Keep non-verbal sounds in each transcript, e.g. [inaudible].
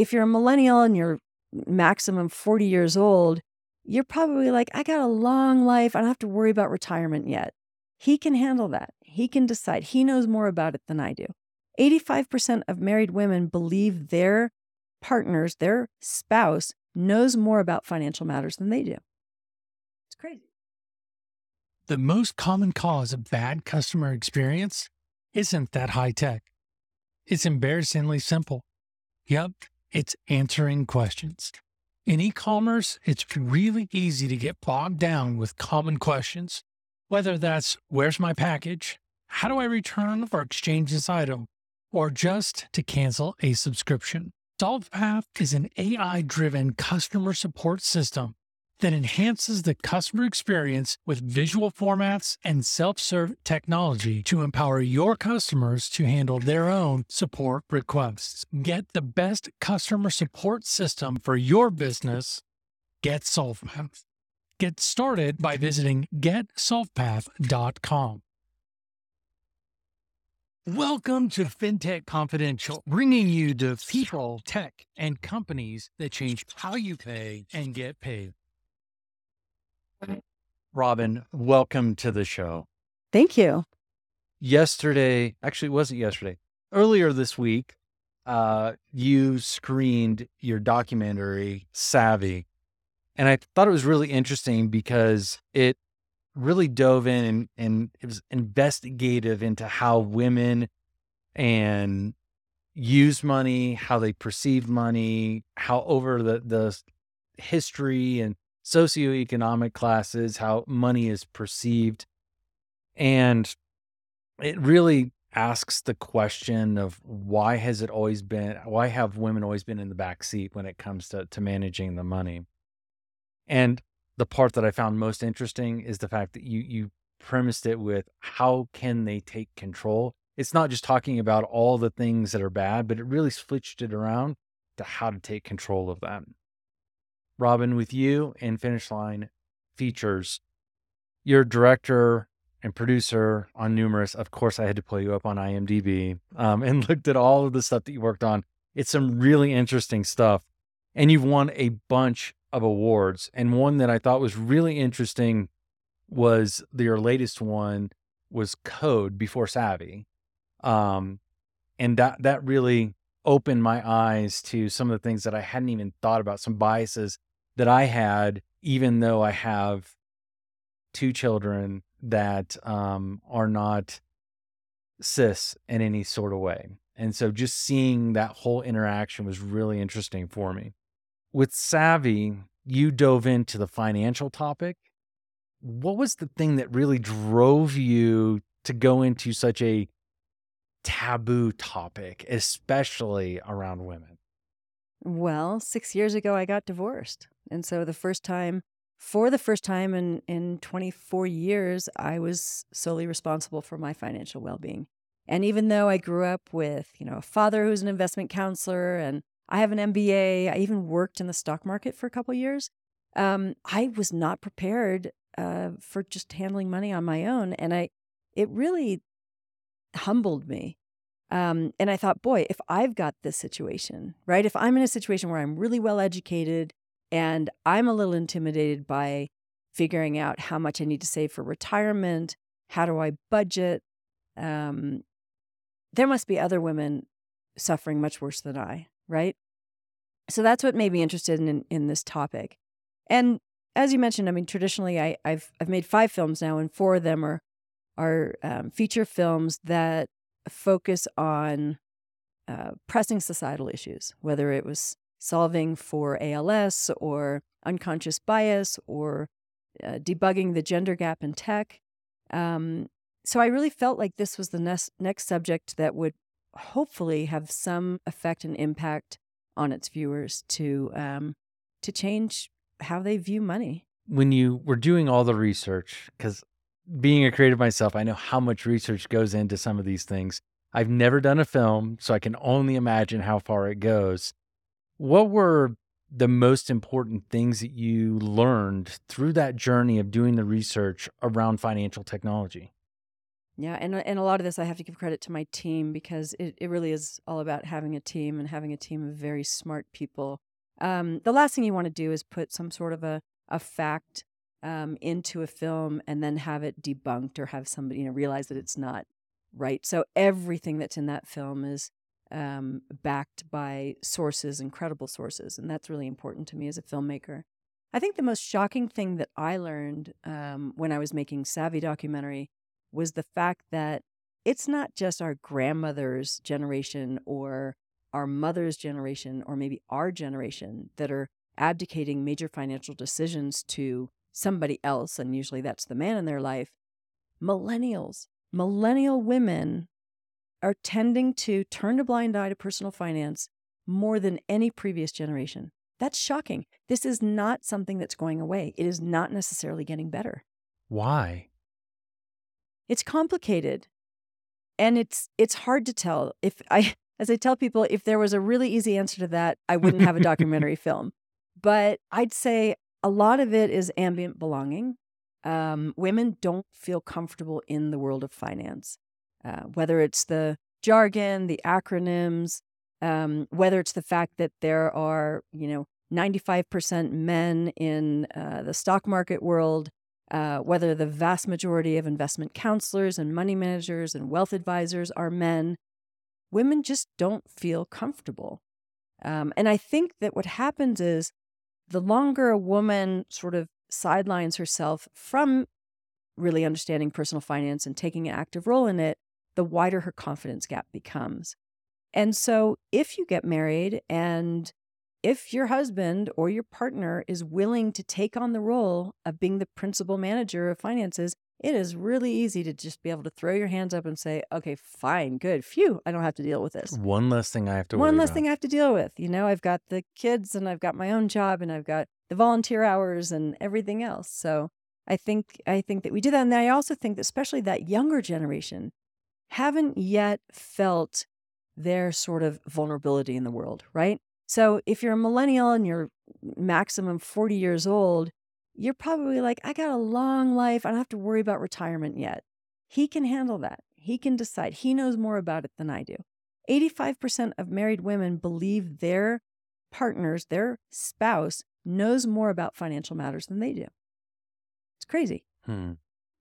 if you're a millennial and you're maximum 40 years old, you're probably like, I got a long life. I don't have to worry about retirement yet. He can handle that. He can decide. He knows more about it than I do. 85% of married women believe their partners, their spouse, knows more about financial matters than they do. It's crazy. The most common cause of bad customer experience isn't that high tech. It's embarrassingly simple. Yep, it's answering questions. In e commerce, it's really easy to get bogged down with common questions, whether that's where's my package? How do I return or exchange this item? Or just to cancel a subscription. SolvePath is an AI driven customer support system that enhances the customer experience with visual formats and self serve technology to empower your customers to handle their own support requests. Get the best customer support system for your business. Get SolvePath. Get started by visiting getsolvepath.com. Welcome to FinTech Confidential, bringing you the people, tech, and companies that change how you pay and get paid. Robin, welcome to the show. Thank you. Yesterday, actually, it wasn't yesterday, earlier this week, uh, you screened your documentary, Savvy. And I thought it was really interesting because it really dove in and, and it was investigative into how women and use money, how they perceive money, how over the, the history and socioeconomic classes, how money is perceived. And it really asks the question of why has it always been why have women always been in the back seat when it comes to, to managing the money and the part that I found most interesting is the fact that you you premised it with how can they take control. It's not just talking about all the things that are bad, but it really switched it around to how to take control of them. Robin, with you and Finish Line features, you're director and producer on numerous. Of course, I had to pull you up on IMDb um, and [laughs] looked at all of the stuff that you worked on. It's some really interesting stuff. And you've won a bunch of awards. And one that I thought was really interesting was your latest one was Code before Savvy. Um, and that that really opened my eyes to some of the things that I hadn't even thought about, some biases that I had, even though I have two children that um, are not cis in any sort of way. And so just seeing that whole interaction was really interesting for me with Savvy, you dove into the financial topic. What was the thing that really drove you to go into such a taboo topic, especially around women? Well, six years ago, I got divorced. And so the first time, for the first time in, in 24 years, I was solely responsible for my financial well being. And even though I grew up with, you know, a father who's an investment counselor and I have an MBA. I even worked in the stock market for a couple years. Um, I was not prepared uh, for just handling money on my own, and I it really humbled me. Um, and I thought, boy, if I've got this situation, right? If I'm in a situation where I'm really well educated and I'm a little intimidated by figuring out how much I need to save for retirement, how do I budget? Um, there must be other women suffering much worse than I right? So that's what made me interested in in this topic. And as you mentioned, I mean, traditionally, I, have I've made five films now, and four of them are are um, feature films that focus on uh, pressing societal issues, whether it was solving for ALS or unconscious bias or uh, debugging the gender gap in tech. Um, so I really felt like this was the next next subject that would hopefully have some effect and impact on its viewers to um, to change how they view money. When you were doing all the research, because being a creative myself, I know how much research goes into some of these things. I've never done a film, so I can only imagine how far it goes. What were the most important things that you learned through that journey of doing the research around financial technology? Yeah, and and a lot of this I have to give credit to my team because it, it really is all about having a team and having a team of very smart people. Um, the last thing you want to do is put some sort of a, a fact um, into a film and then have it debunked or have somebody you know realize that it's not right. So everything that's in that film is um, backed by sources, incredible sources, and that's really important to me as a filmmaker. I think the most shocking thing that I learned um, when I was making Savvy documentary was the fact that it's not just our grandmother's generation or our mother's generation or maybe our generation that are abdicating major financial decisions to somebody else, and usually that's the man in their life. Millennials, millennial women are tending to turn a blind eye to personal finance more than any previous generation. That's shocking. This is not something that's going away. It is not necessarily getting better. Why? It's complicated. And it's it's hard to tell. If I as I tell people, if there was a really easy answer to that, I wouldn't have a documentary [laughs] film. But I'd say a lot of it is ambient belonging. Um, women don't feel comfortable in the world of finance uh, whether it's the jargon, the acronyms, um, whether it's the fact that there are, you know, 95% men in uh, the stock market world, uh, whether the vast majority of investment counselors and money managers and wealth advisors are men, women just don't feel comfortable. Um, and I think that what happens is the longer a woman sort of sidelines herself from really understanding personal finance and taking an active role in it, the wider her confidence gap becomes. And so, if you get married and if your husband or your partner is willing to take on the role of being the principal manager of finances, it is really easy to just be able to throw your hands up and say, okay, fine, good, phew, I don't have to deal with this. One less thing I have to One less about. thing I have to deal with. You know, I've got the kids and I've got my own job and I've got the volunteer hours and everything else. So I think I think that we do that. And I also think that especially that younger generation haven't yet felt their sort of vulnerability in the world, right? So if you're a millennial and you're maximum 40 years old, you're probably like, I got a long life. I don't have to worry about retirement yet. He can handle that. He can decide. He knows more about it than I do. 85% of married women believe their partners, their spouse, knows more about financial matters than they do. It's crazy. Hmm.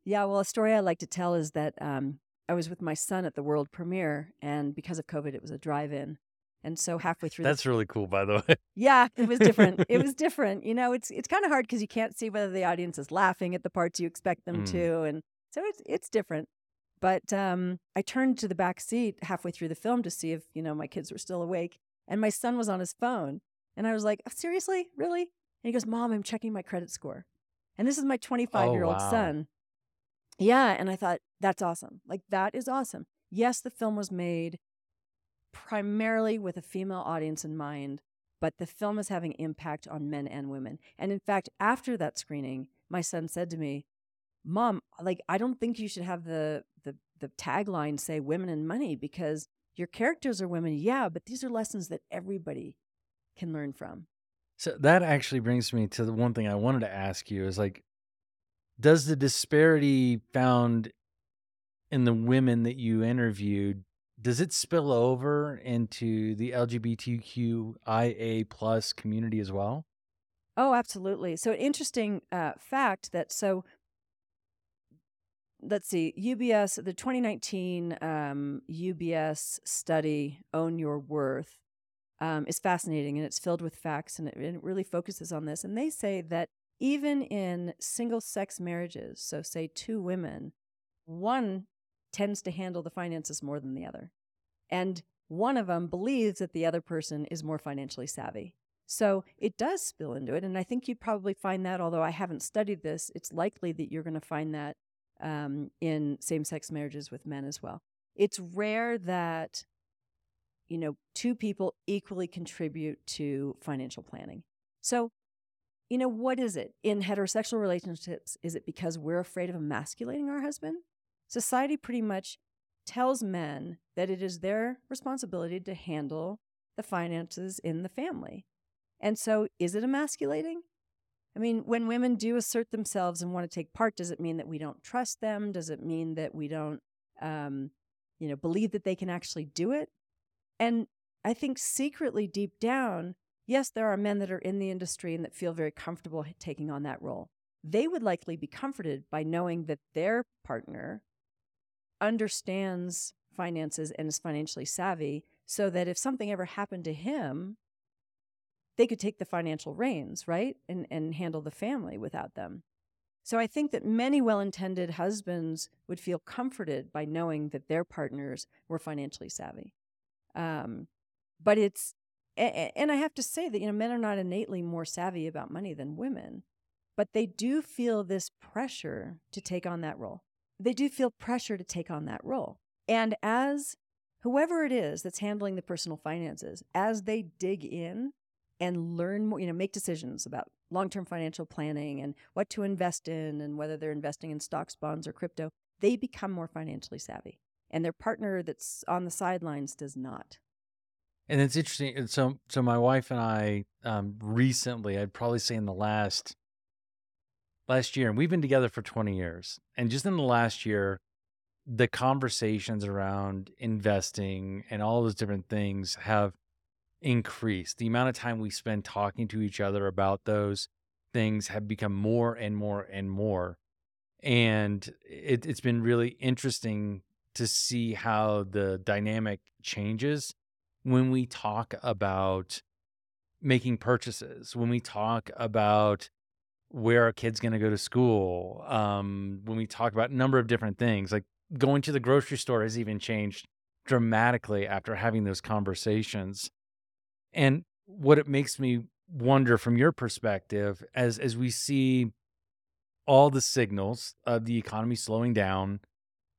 Yeah, well, a story I like to tell is that um, I was with my son at the world premiere, and because of COVID, it was a drive-in. And so halfway through, that's the, really cool, by the [laughs] way. Yeah, it was different. it [laughs] was different. You know, it's it's kind of hard because you can't see whether the audience is laughing at the parts you expect them Mm. to, and so it's it's different. But um, I turned to the back seat halfway through the film to see if you know my kids were still awake, and my son was on his phone, and I was like, "Seriously, really?" And he goes, "Mom, I'm checking my credit score," and this is my 25 year old wow. son. Yeah, and I thought that's awesome. Like that is awesome. Yes, the film was made primarily with a female audience in mind, but the film is having impact on men and women. And in fact, after that screening, my son said to me, "Mom, like I don't think you should have the the the tagline say women and money because your characters are women, yeah, but these are lessons that everybody can learn from." So that actually brings me to the one thing I wanted to ask you is like, does the disparity found in the women that you interviewed does it spill over into the LGBTQIA plus community as well? Oh, absolutely. So, an interesting uh, fact that so let's see, UBS, the 2019 um, UBS study, Own Your Worth, um, is fascinating and it's filled with facts and it, and it really focuses on this. And they say that even in single sex marriages, so say two women, one tends to handle the finances more than the other. And one of them believes that the other person is more financially savvy. So it does spill into it. And I think you'd probably find that, although I haven't studied this, it's likely that you're going to find that um, in same sex marriages with men as well. It's rare that, you know, two people equally contribute to financial planning. So, you know, what is it in heterosexual relationships? Is it because we're afraid of emasculating our husband? Society pretty much tells men that it is their responsibility to handle the finances in the family. And so, is it emasculating? I mean, when women do assert themselves and want to take part, does it mean that we don't trust them? Does it mean that we don't um, you know, believe that they can actually do it. And I think secretly deep down, yes, there are men that are in the industry and that feel very comfortable taking on that role. They would likely be comforted by knowing that their partner understands finances and is financially savvy so that if something ever happened to him, they could take the financial reins, right? And, and handle the family without them. So I think that many well intended husbands would feel comforted by knowing that their partners were financially savvy. Um, but it's, and I have to say that, you know, men are not innately more savvy about money than women, but they do feel this pressure to take on that role. They do feel pressure to take on that role. And as whoever it is that's handling the personal finances, as they dig in and learn more, you know, make decisions about long term financial planning and what to invest in and whether they're investing in stocks, bonds, or crypto, they become more financially savvy. And their partner that's on the sidelines does not. And it's interesting. So, so my wife and I um, recently, I'd probably say in the last last year, and we've been together for 20 years. And just in the last year, the conversations around investing and all those different things have increased. The amount of time we spend talking to each other about those things have become more and more and more. And it, it's been really interesting to see how the dynamic changes when we talk about making purchases, when we talk about where our kid's going to go to school, um, when we talk about a number of different things, like going to the grocery store has even changed dramatically after having those conversations. And what it makes me wonder from your perspective as as we see all the signals of the economy slowing down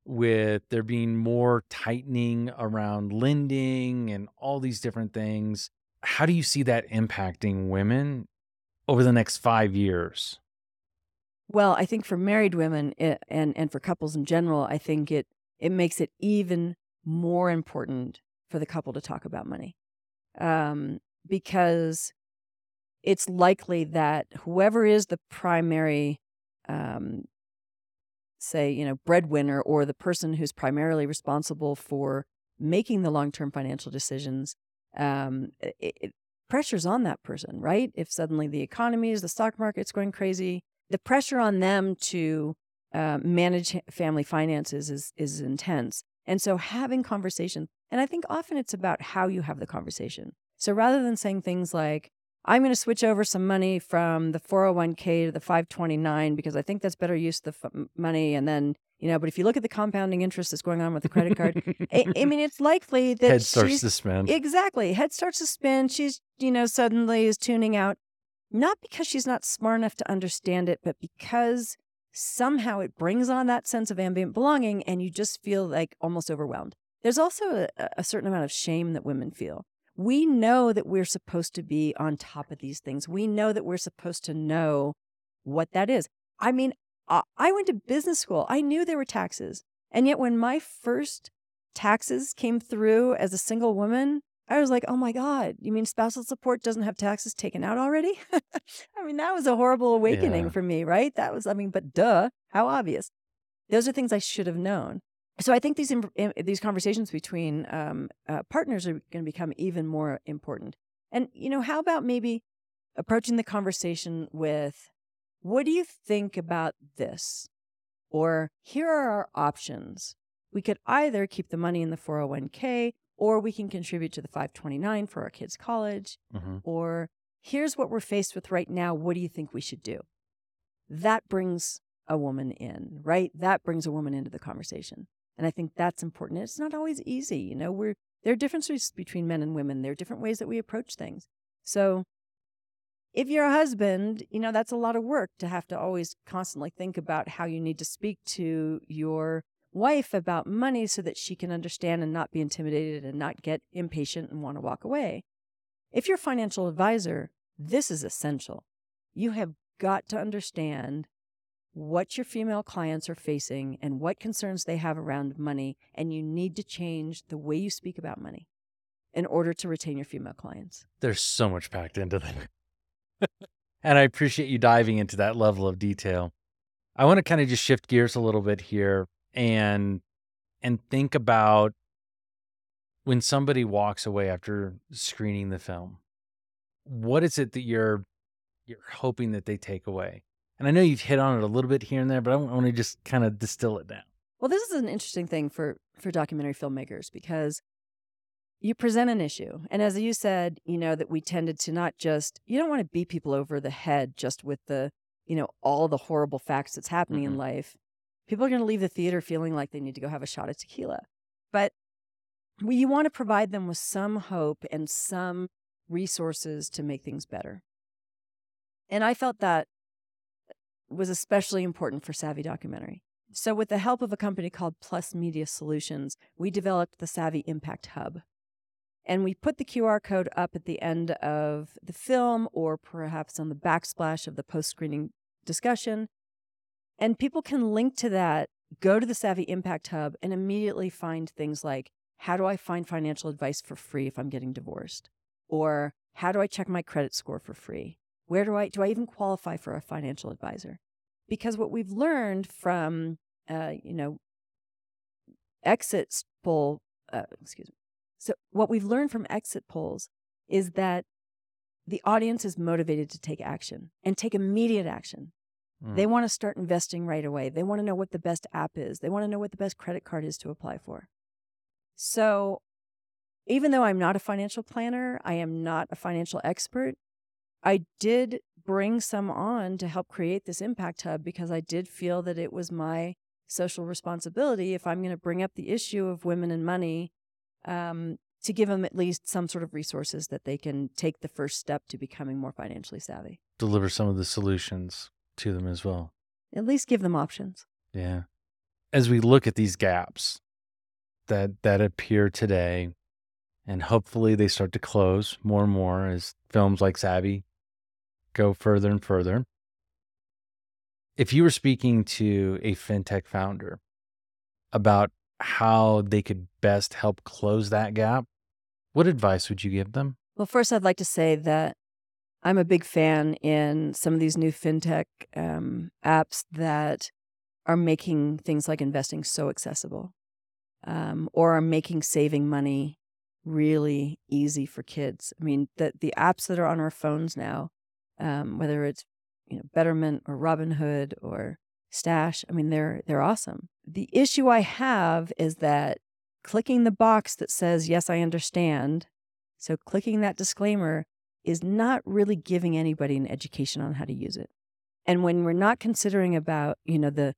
with there being more tightening around lending and all these different things how do you see that impacting women over the next 5 years? Well i think for married women it, and and for couples in general i think it it makes it even more important for the couple to talk about money. Um, because it's likely that whoever is the primary, um, say, you know, breadwinner or the person who's primarily responsible for making the long term financial decisions, um, it, pressure's on that person, right? If suddenly the economy is the stock market's going crazy, the pressure on them to uh, manage family finances is is intense. And so having conversation, and I think often it's about how you have the conversation. So rather than saying things like, I'm going to switch over some money from the 401k to the 529 because I think that's better use of the f- money. And then, you know, but if you look at the compounding interest that's going on with the credit card, I, I, [laughs] mean, it's likely that head starts to spin. Exactly. Head starts to spin. She's, you know, suddenly is tuning out, not because she's not smart enough to understand it, but because somehow it brings on that sense of ambient belonging and you just feel like almost overwhelmed. There's also a, a certain amount of shame that women feel. We know that we're supposed to be on top of these things. We know that we're supposed to know what that is. I mean, I went to business school. I knew there were taxes. And yet, when my first taxes came through as a single woman, I was like, oh my God, you mean spousal support doesn't have taxes taken out already? [laughs] I mean, that was a horrible awakening yeah. for me, right? That was, I mean, but duh, how obvious. Those are things I should have known. So I think these these conversations between um, uh, partners are going to become even more important. And you know, how about maybe approaching the conversation with, "What do you think about this?" Or here are our options. We could either keep the money in the 401k or we can contribute to the 529 for our kids' college, mm-hmm. or here's what we're faced with right now. What do you think we should do? That brings a woman in, right? That brings a woman into the conversation. And I think that's important. It's not always easy. You know, we're, there are differences between men and women. There are different ways that we approach things. So if you're a husband, you know, that's a lot of work to have to always constantly think about how you need to speak to your wife about money so that she can understand and not be intimidated and not get impatient and want to walk away. If you're a financial advisor, this is essential. You have got to understand what your female clients are facing and what concerns they have around money, and you need to change the way you speak about money in order to retain your female clients. There's so much packed into that. And I appreciate you diving into that level of detail. I want to kind of just shift gears a little bit here and and think about when somebody walks away after screening the film, what is it that you're you're hoping that they take away? And I know you've hit on it a little bit here and there, but I want to just kind of distill it down. Well, this is an interesting thing for for documentary filmmakers because you present an issue. And as you said, you know, that we tended to not just, you don't want to beat people over the head just with the, you know, all the horrible facts that's happening mm-hmm. in life. People are going to leave the theater feeling like they need to go have a shot of tequila. But we, you want to provide them with some hope and some resources to make things better. And I felt that was especially important for Savvy Documentary. So, with the help of a company called Plus Media Solutions, we developed the Savvy Impact Hub. And we put the QR code up at the end of the film or perhaps on the backsplash of the post screening discussion. And people can link to that, go to the Savvy Impact Hub, and immediately find things like how do I find financial advice for free if I'm getting divorced? Or how do I check my credit score for free? Where do I do I even qualify for a financial advisor? Because what we've learned from uh, you know exit poll, uh, excuse me, so, what we've learned from exit polls is that the audience is motivated to take action and take immediate action. Mm. They want to start investing right away. They want to know what the best app is. They want to know what the best credit card is to apply for. So, even though I'm not a financial planner, I am not a financial expert, I did bring some on to help create this impact hub because I did feel that it was my social responsibility if I'm going to bring up the issue of women and money um, to give them at least some sort of resources that they can take the first step to becoming more financially savvy. Deliver some of the solutions to them as well. At least give them options. Yeah. As we look at these gaps that that appear today, and hopefully they start to close more and more as films like Savvy go further and further. If you were speaking to a fintech founder about how they could best help close that gap, what advice would you give them? Well, first, I'd like to say that I'm a big fan in some of these new fintech um, apps that are making things like investing so accessible um, or are making saving money really easy for kids. I mean, the, the apps that are on our phones now, um, whether it's you know Betterment or Robinhood or Stash. I mean, they're they're awesome. The issue I have is that clicking the box that says yes, I understand. So clicking that disclaimer is not really giving anybody an education on how to use it. And when we're not considering about, you know, the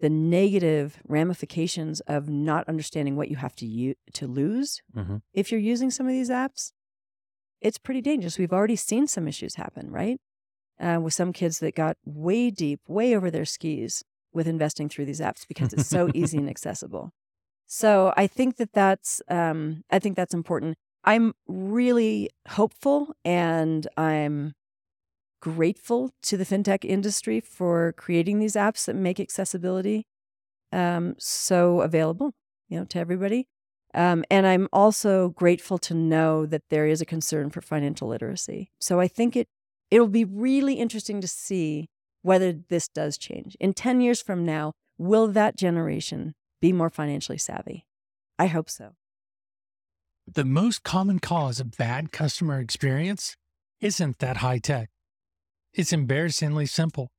the negative ramifications of not understanding what you have to u- to lose mm-hmm. if you're using some of these apps, it's pretty dangerous. We've already seen some issues happen, right? Uh, with some kids that got way deep, way over their skis with investing through these apps because it's so easy and [laughs] accessible. So I think that that's um, I think that's important. I'm really hopeful and I'm grateful to the fintech industry for creating these apps that make accessibility um, so available, you know, to everybody. Um, and I'm also grateful to know that there is a concern for financial literacy. So I think it It'll be really interesting to see whether this does change. In 10 years from now, will that generation be more financially savvy? I hope so. The most common cause of bad customer experience isn't that high tech. It's embarrassingly simple.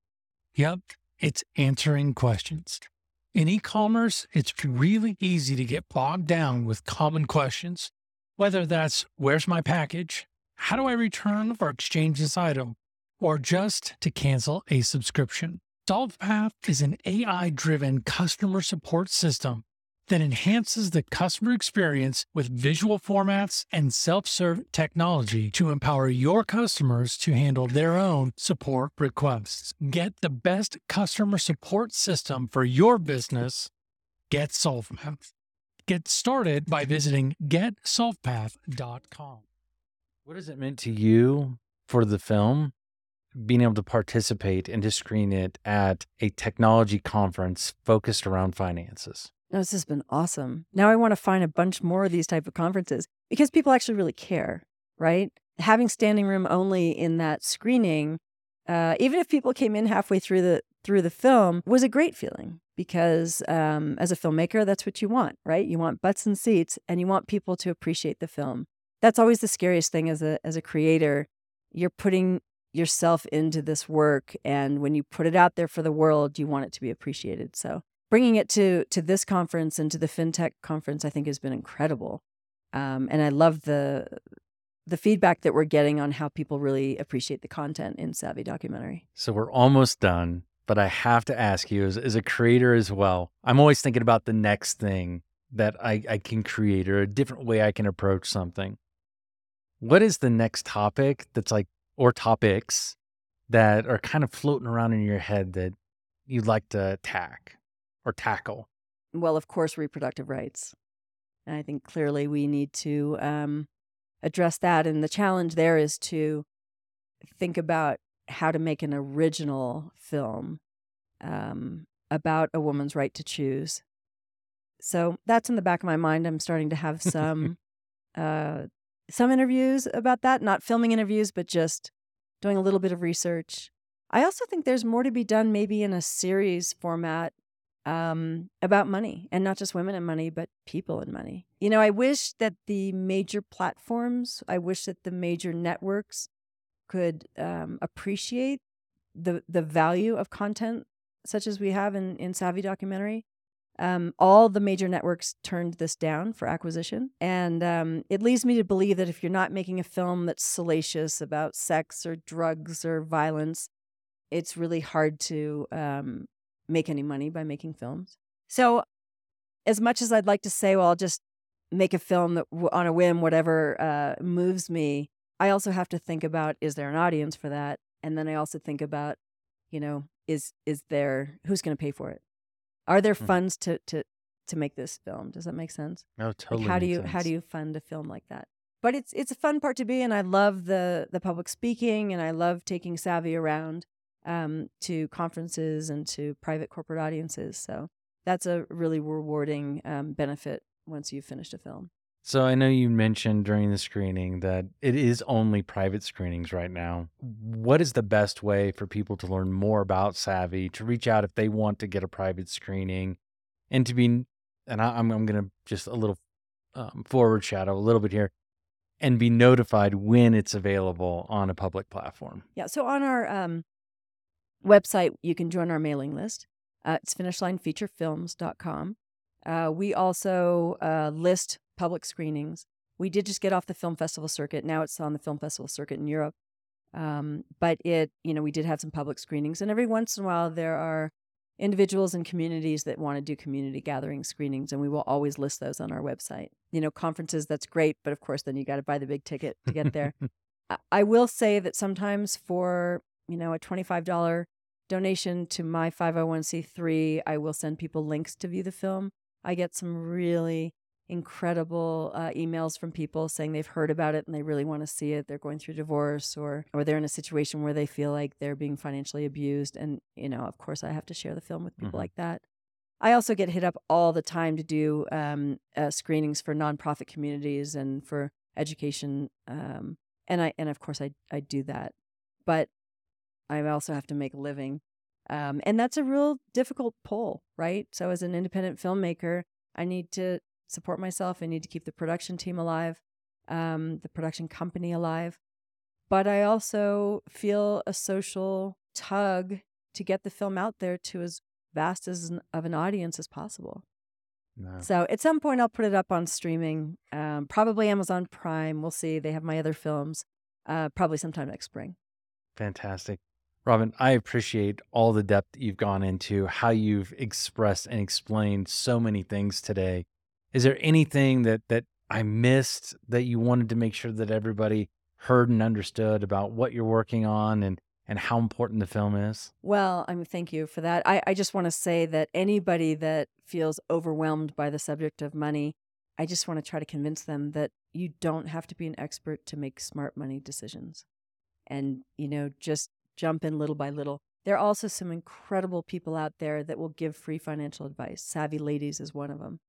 Yep, it's answering questions. In e commerce, it's really easy to get bogged down with common questions, whether that's where's my package? How do I return or exchange this item? Or just to cancel a subscription? SolvePath is an AI driven customer support system that enhances the customer experience with visual formats and self serve technology to empower your customers to handle their own support requests. Get the best customer support system for your business. Get SolvePath. Get started by visiting getsolvepath.com. What has it meant to you for the film being able to participate and to screen it at a technology conference focused around finances? No, this has been awesome. Now I want to find a bunch more of these type of conferences because people actually really care, right? Having standing room only in that screening, uh, even if people came in halfway through the through the film was a great feeling because um, as a filmmaker, that's what you want, right? You want butts and seats and you want people to appreciate the film. That's always the scariest thing as a, as a creator. You're putting yourself into this work. And when you put it out there for the world, you want it to be appreciated. So bringing it to, to this conference and to the FinTech conference, I think has been incredible. Um, and I love the the feedback that we're getting on how people really appreciate the content in Savvy documentary. So we're almost done, but I have to ask you as, as a creator as well. I'm always thinking about the next thing that I, I can create or a different way I can approach something. What is the next topic that's like, or topics that are kind of floating around in your head that you'd like to attack or tackle? Well, of course, reproductive rights. And I think clearly we need to um, address that. And the challenge there is to think about how to make an original film um, about a woman's right to choose. So that's in the back of my mind. I'm starting to have [laughs] some uh, some interviews about that, not filming interviews, but just doing a little bit of research. I also think there's more to be done, maybe in a series format um, about money and not just women and money, but people and money. You know, I wish that the major platforms, I wish that the major networks could um, appreciate the the value of content such as we have in, in Savvy Documentary. Um, all the major networks turned this down for acquisition. And um, it leads me to believe that if you're not making a film that's salacious about sex or drugs or violence, it's really hard to um, make any money by making films. So, as much as I'd like to say, well, I'll just make a film that on a whim, whatever uh, moves me, I also have to think about is there an audience for that? And then I also think about, you know, is is there who's going to pay for it? Are there Mhm. funds to to to make this film? Does that make sense? No, totally. like how do you how do you fund a film like that? But it's it's a fun part to be, and I love the the public speaking, and I love taking Savvy around um, to conferences and to private corporate audiences. So that's a really rewarding um, benefit once you've finished a film. So I know you mentioned during the screening that it is only private screenings right now. What is the best way for people to learn more about Savvy, to reach out if they want to get a private screening, and to be, and I, I'm I'm gonna just a little um, forward shadow a little bit here, and be notified when it's available on a public platform. Yeah. So on our um, website, you can join our mailing list. Uh, it's finishlinefeaturefilms.com. Uh, we also uh, list public screenings. We did just get off the film festival circuit. Now it's on the film festival circuit in Europe. Um, but it, you know, we did have some public screenings, and every once in a while there are individuals and communities that want to do community gathering screenings, and we will always list those on our website. You know, conferences that's great, but of course then you got to buy the big ticket to get there. [laughs] I- will say that sometimes for you know a twenty five dollar donation to my five hundred one c three, I will send people links to view the film. I get some really incredible uh, emails from people saying they've heard about it and they really want to see it. They're going through divorce or or they're in a situation where they feel like they're being financially abused, and you know, of course, I have to share the film with people Mhm. like that. I also get hit up all the time to do um, uh, screenings for nonprofit communities and for education, um, and I and of course I I do that, but I also have to make a living, um, and that's a real difficult pull, right? So as an independent filmmaker, I need to support myself. I need to keep the production team alive, um, the production company alive, but I also feel a social tug to get the film out there to as vast as an, of an audience as possible. No. So at some point, I'll put it up on streaming, um, probably Amazon Prime. We'll see. They have my other films, uh, probably sometime next spring. Fantastic. Robin, I appreciate all the depth you've gone into, how you've expressed and explained so many things today. Is there anything that that I missed that you wanted to make sure that everybody heard and understood about what you're working on and and how important the film is? Well, I mean, thank you for that. I, I just want to say that anybody that feels overwhelmed by the subject of money, I just want to try to convince them that you don't have to be an expert to make smart money decisions. And, you know, just jump in little by little. There are also some incredible people out there that will give free financial advice. Savvy Ladies is one of them.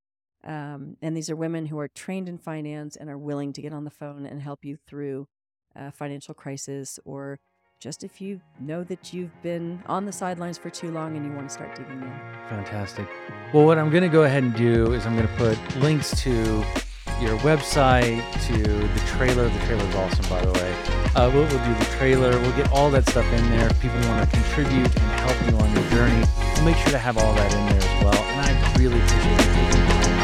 Um, and these are women who are trained in finance and are willing to get on the phone and help you through a financial crisis or just if you know that you've been on the sidelines for too long and you want to start digging in. Fantastic. Well, what I'm going to go ahead and do is I'm going to put links to your website, to the trailer. The trailer is awesome, by the way. Uh, we'll, we'll do the trailer. We'll get all that stuff in there. If people want to contribute and help you on your journey, we'll make sure to have all that in there as well. And I really appreciate you taking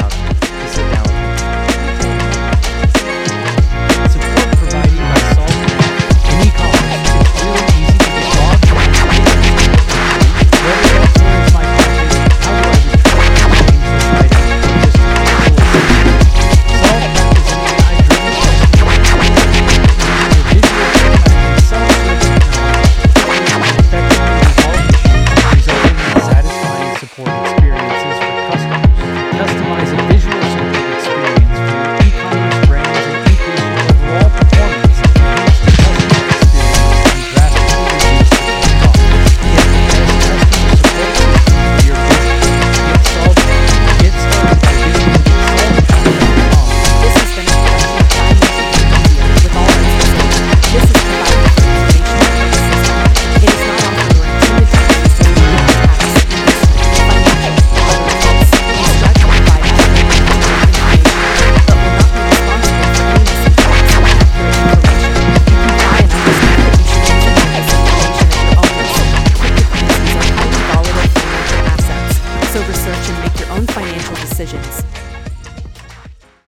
experiences